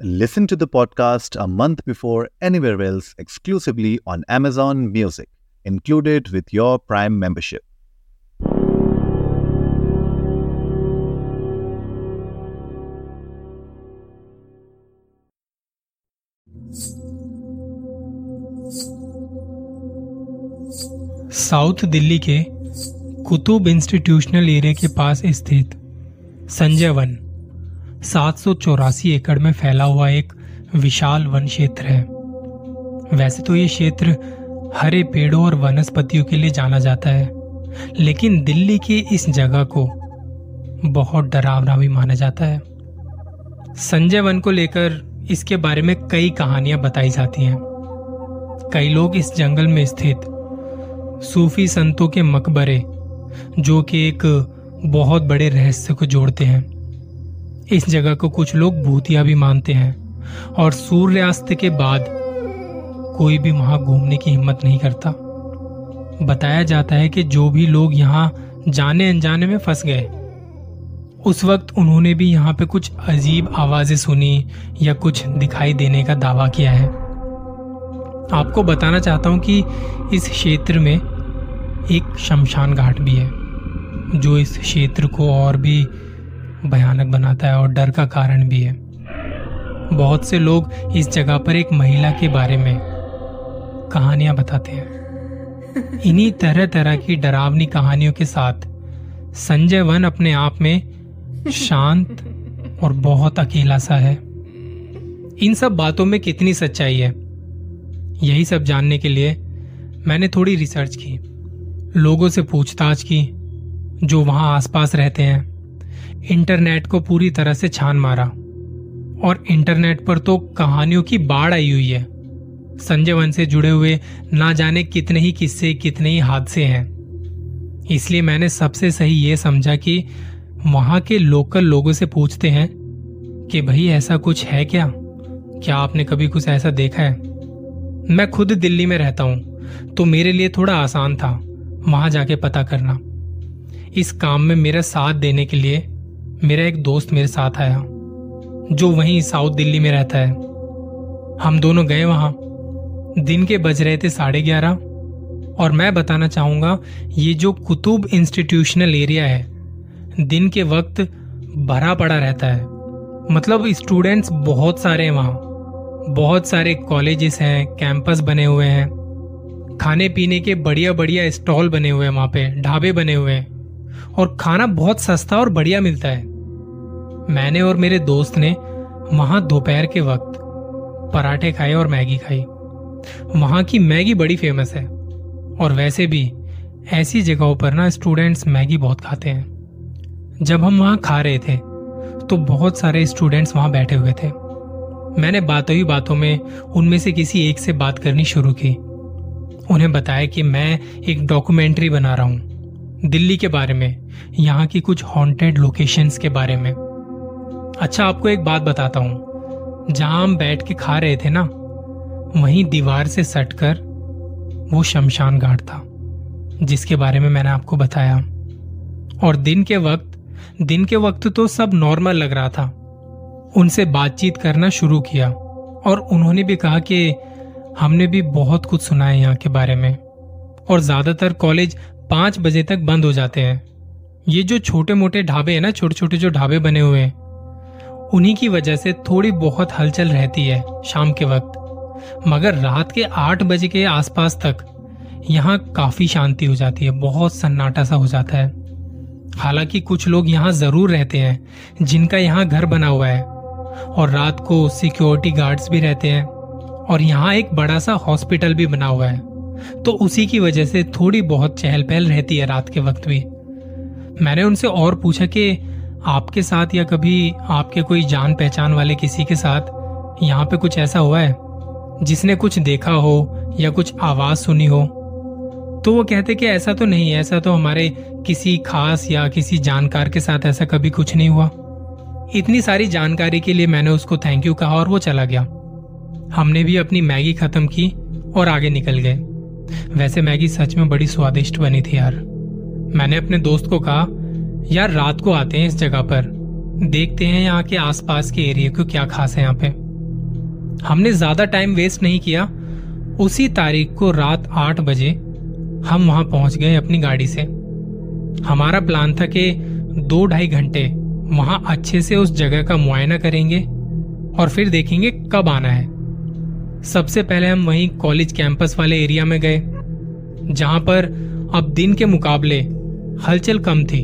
Listen to the podcast a month before anywhere else exclusively on Amazon Music, included with your Prime membership. South Delhi के Qutub institutional area के पास स्थित Sanjay one सात सौ चौरासी एकड़ में फैला हुआ एक विशाल वन क्षेत्र है। वैसे तो ये क्षेत्र हरे पेड़ों और वनस्पतियों के लिए जाना जाता है, लेकिन दिल्ली की इस जगह को बहुत डरावना भी माना जाता है। संजय वन को लेकर इसके बारे में कई कहानियाँ बताई जाती हैं। कई लोग इस जंगल में स्थित सूफी संतों के मकबरे, जो कि एक बहुत बड़े रहस्य को जोड़ते हैं इस जगह को कुछ लोग भूतिया भी मानते हैं और सूर्यास्त के बाद कोई भी वहाँ घूमने की हिम्मत नहीं करता। बताया जाता है कि जो भी लोग यहाँ जाने अनजाने में फंस गए, उस वक्त उन्होंने भी यहाँ पे कुछ अजीब आवाज़ें सुनी या कुछ दिखाई देने का दावा किया है। आपको बताना चाहता हूँ कि इस क्षेत्र में एक शमशान घाट भी है, जो इस क्षेत्र को और भी भयानक बनाता है और डर का कारण भी है। बहुत से लोग इस जगह पर एक महिला के बारे में कहानियाँ बताते हैं। इन्हीं तरह तरह की डरावनी कहानियों के साथ संजय वन अपने आप में शांत और बहुत अकेला सा है। इन सब बातों में कितनी सच्चाई है यही सब जानने के लिए मैंने थोड़ी रिसर्च की लोगों से पूछताछ की जो वहाँ आसपास रहते हैं। इंटरनेट को पूरी तरह से छान मारा। और इंटरनेट पर तो कहानियों की बाढ़ आई हुई है। संजय वन से जुड़े हुए ना जाने कितने ही किस्से, कितने ही हादसे हैं। इसलिए मैंने सबसे सही ये समझा कि वहाँ के लोकल लोगों से पूछते हैं कि भाई ऐसा कुछ है क्या? क्या आपने कभी कुछ ऐसा देखा है? मैं खुद दिल्ली में रहता हूँ तो मेरे लिए थोड़ा आसान था, वहाँ जाके पता करना। इस काम में मेरा साथ देने के लिए मेरा एक दोस्त मेरे साथ आया, जो वहीं साउथ दिल्ली में रहता है। हम दोनों गए वहाँ। दिन के बज रहे थे साढ़े ग्यारह, और मैं बताना चाहूँगा, ये जो कुतुब इंस्टीट्यूशनल एरिया है, दिन के वक्त भरा पड़ा रहता है। मतलब स्टूडेंट्स बहुत सारे हैं वहाँ। बहुत सारे कॉलेजेस हैं, कैंपस बने हुए हैं। खाने पीने के बढ़िया बढ़िया स्टॉल बने हुए हैं वहाँ पे, ढाबे बने हुए हैं। और खाना बहुत सस्ता और बढ़िया मिलता है। मैंने और मेरे दोस्त ने वहाँ दोपहर के वक्त पराठे खाए और मैगी खाई। वहाँ की मैगी बड़ी फ़ेमस है। और वैसे भी ऐसी जगहों पर ना स्टूडेंट्स मैगी बहुत खाते हैं। जब हम वहाँ खा रहे थे तो बहुत सारे स्टूडेंट्स वहाँ बैठे हुए थे। मैंने बातों ही बातों में उनमें से किसी एक से बात करनी शुरू की। उन्हें बताया कि मैं एक डॉक्यूमेंट्री बना रहा हूँ। दिल्ली के बारे में, यहाँ की कुछ हॉन्टेड लोकेशंस के बारे में। अच्छा आपको एक बात बताता हूँ। जहाँ हम बैठ के खा रहे थे ना, वहीं दीवार से सटकर वो शमशान घाट था, जिसके बारे में मैंने आपको बताया। और दिन के वक्त, दिन के वक्त तो सब नॉर्मल लग रहा था। उनसे बातचीत करना शुरू किया, और उन्होंने भी कहा कि हमने भी बहुत कुछ सुना है यहाँ के बारे में, और ज़्यादातर कॉलेज पाँच बजे तक बंद हो जाते हैं। ये जो छोटे मोटे ढाबे हैं ना छोटे छोटे जो ढाबे बने हुए हैं उन्हीं की वजह से थोड़ी बहुत हलचल रहती है शाम के वक्त। मगर रात के आठ बजे के आसपास तक, यहाँ काफ़ी शांति हो जाती है, बहुत सन्नाटा सा हो जाता है। हालाँकि कुछ लोग यहाँ ज़रूर रहते हैं, जिनका यहाँ घर बना हुआ है, और रात को सिक्योरिटी गार्ड्स भी रहते हैं, और यहाँ एक बड़ा सा हॉस्पिटल भी बना हुआ है। तो उसी की वजह से थोड़ी बहुत चहल पहल रहती है रात के वक्त भी। मैंने उनसे और पूछा कि आपके साथ या कभी आपके कोई जान पहचान वाले किसी के साथ यहाँ पे कुछ ऐसा हुआ है? जिसने कुछ देखा हो या कुछ आवाज़ सुनी हो? तो वो कहते कि ऐसा तो नहीं, ऐसा तो हमारे किसी खास या किसी जानकार के साथ ऐसा कभी कुछ नहीं हुआ। इतनी सारी जानकारी के लिए मैंने उसको थैंक यू कहा और वो चला गया। हमने भी अपनी मैगी खत्म की और आगे निकल गए। वैसे मैगी सच में बड़ी स्वादिष्ट बनी थी यार। मैंने अपने दोस्त को कहा यार रात को आते हैं इस जगह पर। देखते हैं यहाँ के आसपास के एरिया को क्या खास है यहाँ पे। हमने ज़्यादा टाइम वेस्ट नहीं किया। उसी तारीख को रात आठ बजे हम वहाँ पहुँच गए अपनी गाड़ी से। हमारा प्लान था कि दो ढाई घंटे वहाँ अच्छे से उस जगह का मुआयना करेंगे और फिर देखेंगे कब आना है। सबसे पहले हम वहीं कॉलेज कैंपस वाले एरिया में गए, जहाँ पर अब दिन के मुकाबले हलचल कम थी।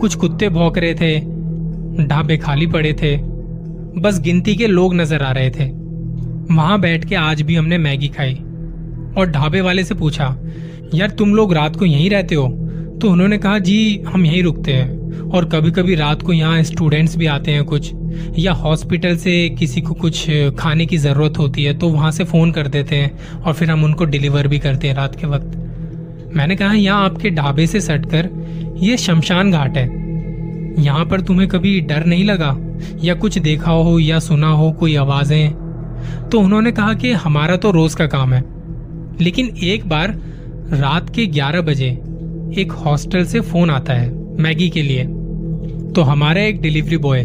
कुछ कुत्ते भौंक रहे थे, ढाबे खाली पड़े थे, बस गिनती के लोग नज़र आ रहे थे। वहाँ बैठ के आज भी हमने मैगी खाई और ढाबे वाले से पूछा, यार तुम लोग रात को यहीं रहते हो? तो उन्होंने कहा, जी, हम यहीं रुकते हैं और कभी कभी रात को यहाँ स्टूडेंट्स भी आते हैं कुछ या हॉस्पिटल से किसी को कुछ खाने की ज़रूरत होती है तो वहाँ से फ़ोन कर देते हैं और फिर हम उनको डिलीवर भी करते हैं रात के वक्त. मैंने कहा, यहाँ आपके ढाबे से सटकर ये शमशान घाट है। यहाँ पर तुम्हें कभी डर नहीं लगा? या कुछ देखा हो या सुना हो, कोई आवाज़ें? तो उन्होंने कहा कि हमारा तो रोज का काम है। लेकिन एक बार रात के 11 बजे एक हॉस्टल से फ़ोन आता है मैगी के लिए। तो हमारा एक डिलीवरी बॉय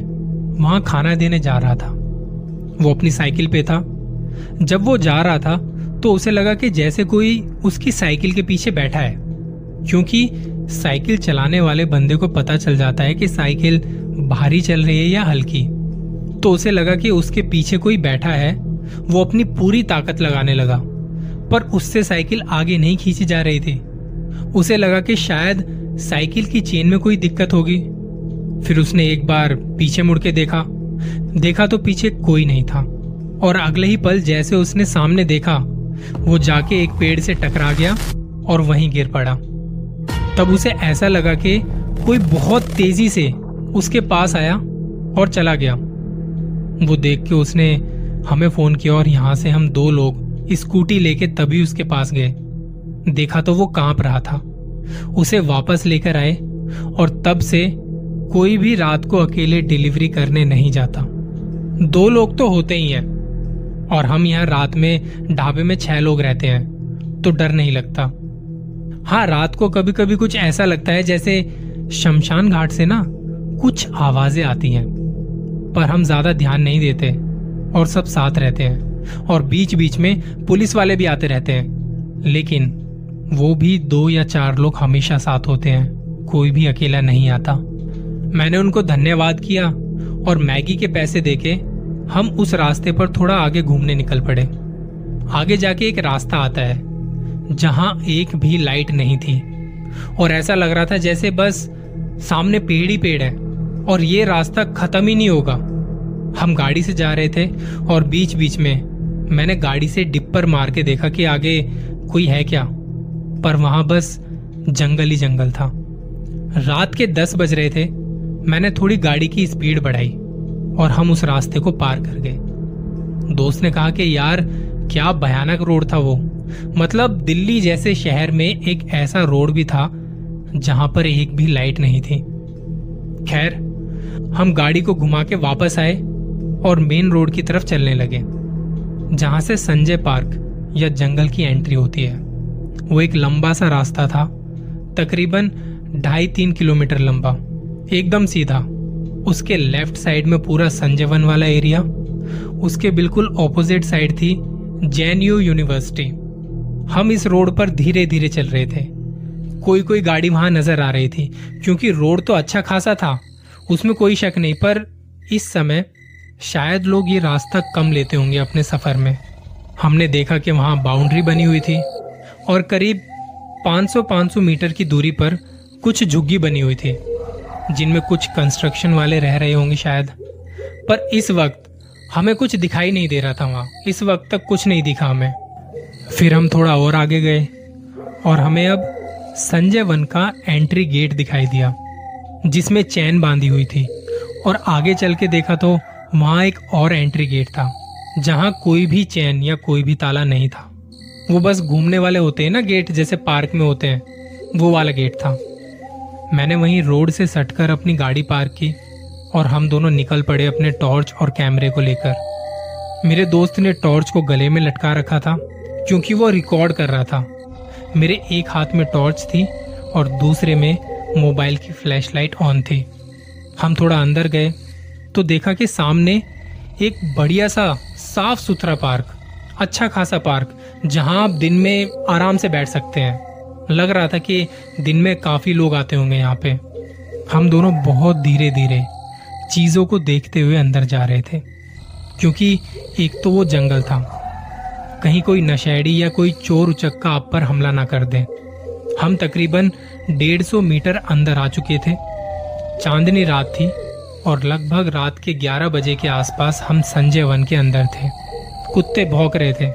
वहाँ खाना देने जा रहा था। वो अपनी साइकिल पे था। जब वो जा रहा था तो उसे लगा कि जैसे कोई उसकी साइकिल के पीछे बैठा है। क्योंकि साइकिल चलाने वाले बंदे को पता चल जाता है कि साइकिल भारी चल रही है या हल्की। तो उसे लगा कि उसके पीछे कोई बैठा है, वो अपनी पूरी ताकत लगाने लगा। पर उससे साइकिल आगे नहीं खींची जा रही थी। उसे लगा कि शायद साइकिल की चेन में कोई दिक्कत होगी। फिर उसने एक बार पीछे मुड़ के देखा। देखा तो पीछे कोई नहीं था। और अगले ही पल जैसे उसने सामने देखा वो जाके एक पेड़ से टकरा गया और वहीं गिर पड़ा। तब उसे ऐसा लगा कि कोई बहुत तेज़ी से उसके पास आया और चला गया। वो देख के उसने हमें फ़ोन किया और यहाँ से हम दो लोग स्कूटी लेके तभी उसके पास गए। देखा तो वो काँप रहा था। उसे वापस लेकर आए और तब से कोई भी रात को अकेले डिलीवरी करने नहीं जाता। दो लोग तो होते ही हैं। और हम यहाँ रात में ढाबे में छह लोग रहते हैं तो डर नहीं लगता। हाँ रात को कभी कभी कुछ ऐसा लगता है जैसे शमशान घाट से ना कुछ आवाज़ें आती हैं, पर हम ज़्यादा ध्यान नहीं देते और सब साथ रहते हैं और बीच बीच में पुलिस वाले भी आते रहते हैं, लेकिन वो भी दो या चार लोग हमेशा साथ होते हैं, कोई भी अकेला नहीं आता। मैंने उनको धन्यवाद किया और मैगी के पैसे देके हम उस रास्ते पर थोड़ा आगे घूमने निकल पड़े। आगे जाके एक रास्ता आता है, जहाँ एक भी लाइट नहीं थी। और ऐसा लग रहा था जैसे बस सामने पेड़ ही पेड़ है, और ये रास्ता खत्म ही नहीं होगा। हम गाड़ी से जा रहे थे, और बीच बीच में मैंने गाड़ी से डिप्पर मार के देखा कि आगे कोई है क्या। पर वहाँ बस जंगल ही जंगल था। रात के दस बज रहे थे, मैंने थोड़ी गाड़ी की स्पीड बढ़ाई। और हम उस रास्ते को पार कर गए। दोस्त ने कहा कि, यार, क्या भयानक रोड था वो। मतलब दिल्ली जैसे शहर में एक ऐसा रोड भी था, जहाँ पर एक भी लाइट नहीं थी। खैर, हम गाड़ी को घुमा के वापस आए और मेन रोड की तरफ़ चलने लगे, जहाँ से संजय पार्क या जंगल की एंट्री होती है। वो एक लंबा सा रास्ता था, तकरीबन ढाई तीन किलोमीटर लंबा, एकदम सीधा। उसके लेफ़्ट साइड में पूरा संजयवन वाला एरिया, उसके बिल्कुल ऑपोजिट साइड थी जैन यू यूनिवर्सिटी हम इस रोड पर धीरे धीरे चल रहे थे। कोई कोई गाड़ी वहाँ नज़र आ रही थी, क्योंकि रोड तो अच्छा खासा था, उसमें कोई शक नहीं, पर इस समय शायद लोग ये रास्ता कम लेते होंगे अपने सफ़र में। हमने देखा कि वहाँ बाउंड्री बनी हुई थी और करीब 500-500 मीटर की दूरी पर कुछ झुग्गी बनी हुई थी। जिनमें कुछ कंस्ट्रक्शन वाले रह रहे होंगे शायद। पर इस वक्त हमें कुछ दिखाई नहीं दे रहा था वहाँ। इस वक्त तक कुछ नहीं दिखा हमें। फिर हम थोड़ा और आगे गए और हमें अब संजय वन का एंट्री गेट दिखाई दिया, जिसमें चैन बांधी हुई थी। और आगे चल के देखा तो वहाँ एक और एंट्री गेट था, जहाँ कोई भी चैन या कोई भी ताला नहीं था। वो बस घूमने वाले होते हैं ना गेट जैसे पार्क में होते हैं, वो वाला गेट था। मैंने वहीं रोड से सटकर अपनी गाड़ी पार्क की और हम दोनों निकल पड़े अपने टॉर्च और कैमरे को लेकर। मेरे दोस्त ने टॉर्च को गले में लटका रखा था, क्योंकि वो रिकॉर्ड कर रहा था। मेरे एक हाथ में टॉर्च थी और दूसरे में मोबाइल की फ्लैशलाइट ऑन थी। हम थोड़ा अंदर गए तो देखा कि सामने एक बढ़िया सा साफ़ सुथरा पार्क अच्छा खासा पार्क, जहाँ आप दिन में आराम से बैठ सकते हैं। लग रहा था कि दिन में काफ़ी लोग आते होंगे यहाँ पे। हम दोनों बहुत धीरे धीरे चीज़ों को देखते हुए अंदर जा रहे थे, क्योंकि एक तो वो जंगल था। कहीं कोई नशेड़ी या कोई चोर उचक्का आप पर हमला ना कर दे। हम तकरीबन डेढ़ सौ मीटर अंदर आ चुके थे। चांदनी रात थी और लगभग रात के 11 बजे के आसपास हम संजय वन के अंदर थे। कुत्ते भौंक रहे थे।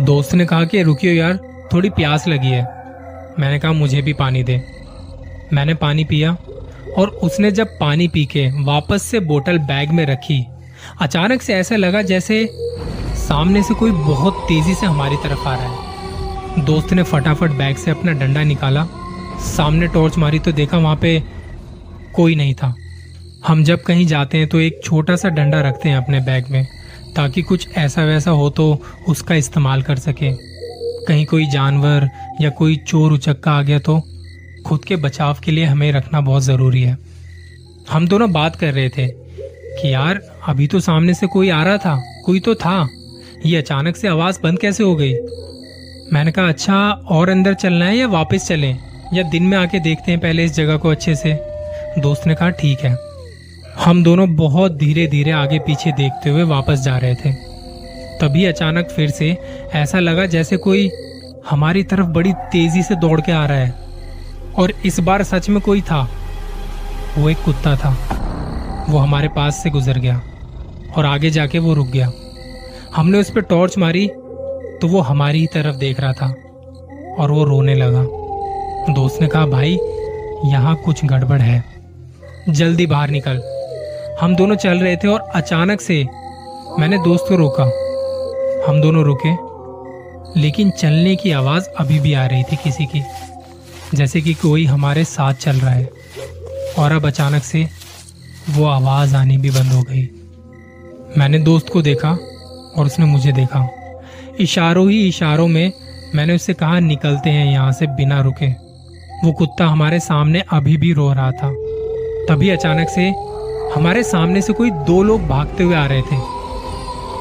दोस्त ने कहा कि, रुकियो यार, थोड़ी प्यास लगी है। मैंने कहा, मुझे भी पानी दे। मैंने पानी पिया और उसने जब पानी पी के वापस से बोतल बैग में रखी, अचानक से ऐसा लगा जैसे सामने से कोई बहुत तेज़ी से हमारी तरफ़ आ रहा है। दोस्त ने फटाफट बैग से अपना डंडा निकाला। सामने टॉर्च मारी तो देखा वहाँ पे कोई नहीं था। हम जब कहीं जाते हैं तो एक छोटा सा डंडा रखते हैं अपने बैग में, ताकि कुछ ऐसा वैसा हो तो उसका इस्तेमाल कर सके। कहीं कोई जानवर या कोई चोर उचक्का आ गया तो खुद के बचाव के लिए हमें रखना बहुत ज़रूरी है। हम दोनों बात कर रहे थे कि यार, अभी तो सामने से कोई आ रहा था, कोई तो था। ये अचानक से आवाज़ बंद कैसे हो गई? मैंने कहा अच्छा और अंदर चलना है या वापस चलें? या दिन में आके देखते हैं पहले इस जगह को अच्छे से? दोस्त ने कहा, ठीक है। हम दोनों बहुत धीरे धीरे आगे पीछे देखते हुए वापस जा रहे थे। तभी अचानक फिर से ऐसा लगा जैसे कोई हमारी तरफ़ बड़ी तेज़ी से दौड़ के आ रहा है। और इस बार सच में कोई था। वो एक कुत्ता था। वो हमारे पास से गुजर गया और आगे जाके वो रुक गया। हमने उस पर टॉर्च मारी तो वो हमारी ही तरफ़ देख रहा था और वो रोने लगा। दोस्त ने कहा, भाई, यहाँ कुछ गड़बड़ है। जल्दी बाहर निकल। हम दोनों चल रहे थे और अचानक से मैंने दोस्त को रोका। हम दोनों रुके, लेकिन चलने की आवाज़ अभी भी आ रही थी किसी की, जैसे कि कोई हमारे साथ चल रहा है, और अब अचानक से वो आवाज़ आनी भी बंद हो गई। मैंने दोस्त को देखा, और उसने मुझे देखा। इशारों ही इशारों में मैंने उससे कहा, निकलते हैं यहाँ से बिना रुके। वो कुत्ता हमारे सामने अभी भी रो रहा था। तभी अचानक से हमारे सामने से कोई दो लोग भागते हुए आ रहे थे।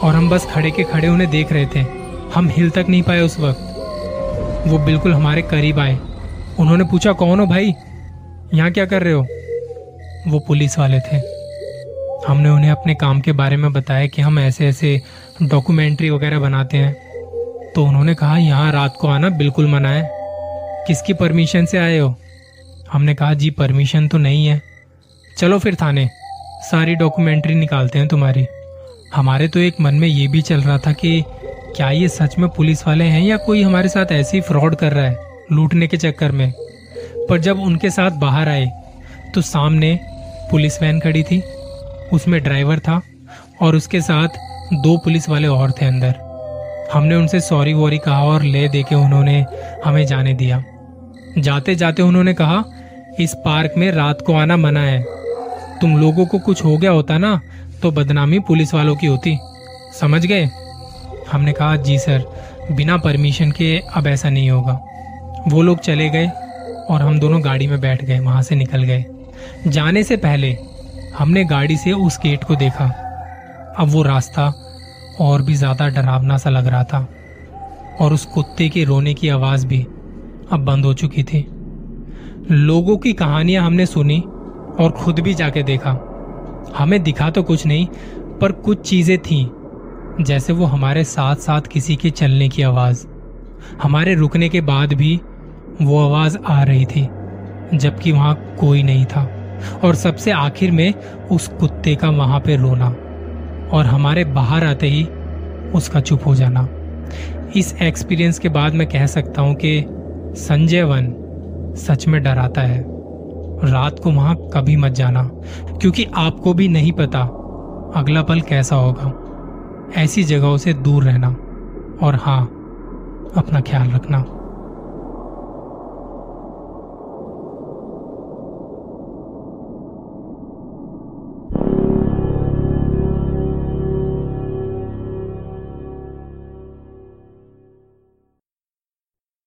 और हम बस खड़े के खड़े उन्हें देख रहे थे। हम हिल तक नहीं पाए उस वक्त। वो बिल्कुल हमारे करीब आए। उन्होंने पूछा, कौन हो भाई? यहाँ क्या कर रहे हो? वो पुलिस वाले थे। हमने उन्हें अपने काम के बारे में बताया कि हम ऐसे ऐसे डॉक्यूमेंट्री वगैरह बनाते हैं। तो उन्होंने कहा, यहाँ रात को आना, बिल्कुल मना है। किसकी परमिशन से आए हो? हमने कहा, जी, परमिशन तो नहीं है। चलो फिर थाने। सारी डॉक्यूमेंट्री निकालते हैं तुम्हारी। हमारे तो एक मन में ये भी चल रहा था कि क्या ये सच में पुलिस वाले हैं या कोई हमारे साथ ऐसे ही फ्रॉड कर रहा है लूटने के चक्कर में? पर जब उनके साथ बाहर आए तो सामने पुलिस वैन खड़ी थी। उसमें ड्राइवर था और उसके साथ दो पुलिस वाले और थे अंदर। हमने उनसे सॉरी वॉरी कहा और ले दे के उन्होंने हमें जाने दिया। जाते जाते उन्होंने कहा, इस पार्क में रात को आना मना है। तुम लोगों को कुछ हो गया होता ना तो बदनामी पुलिस वालों की होती। समझ गए? हमने कहा, जी सर, बिना परमिशन के अब ऐसा नहीं होगा। वो लोग चले गए और हम दोनों गाड़ी में बैठ गए, वहाँ से निकल गए। जाने से पहले हमने गाड़ी से उस गेट को देखा। अब वो रास्ता और भी ज़्यादा डरावना सा लग रहा था और उस कुत्ते के रोने की आवाज़ भी अब बंद हो चुकी थी। लोगों की कहानियाँ हमने सुनी और खुद भी जाके देखा। हमें दिखा तो कुछ नहीं, पर कुछ चीज़ें थी, जैसे वो हमारे साथ साथ किसी के चलने की आवाज़। हमारे रुकने के बाद भी वो आवाज़ आ रही थी, जबकि वहाँ कोई नहीं था, और सबसे आखिर में उस कुत्ते का वहाँ पे रोना, और हमारे बाहर आते ही उसका चुप हो जाना। इस एक्सपीरियंस के बाद मैं कह सकता हूँ कि संजय वन सच में डराता है। रात को वहाँ कभी मत जाना, क्योंकि आपको भी नहीं पता अगला पल कैसा होगा। ऐसी जगहों से दूर रहना और हाँ अपना ख्याल रखना।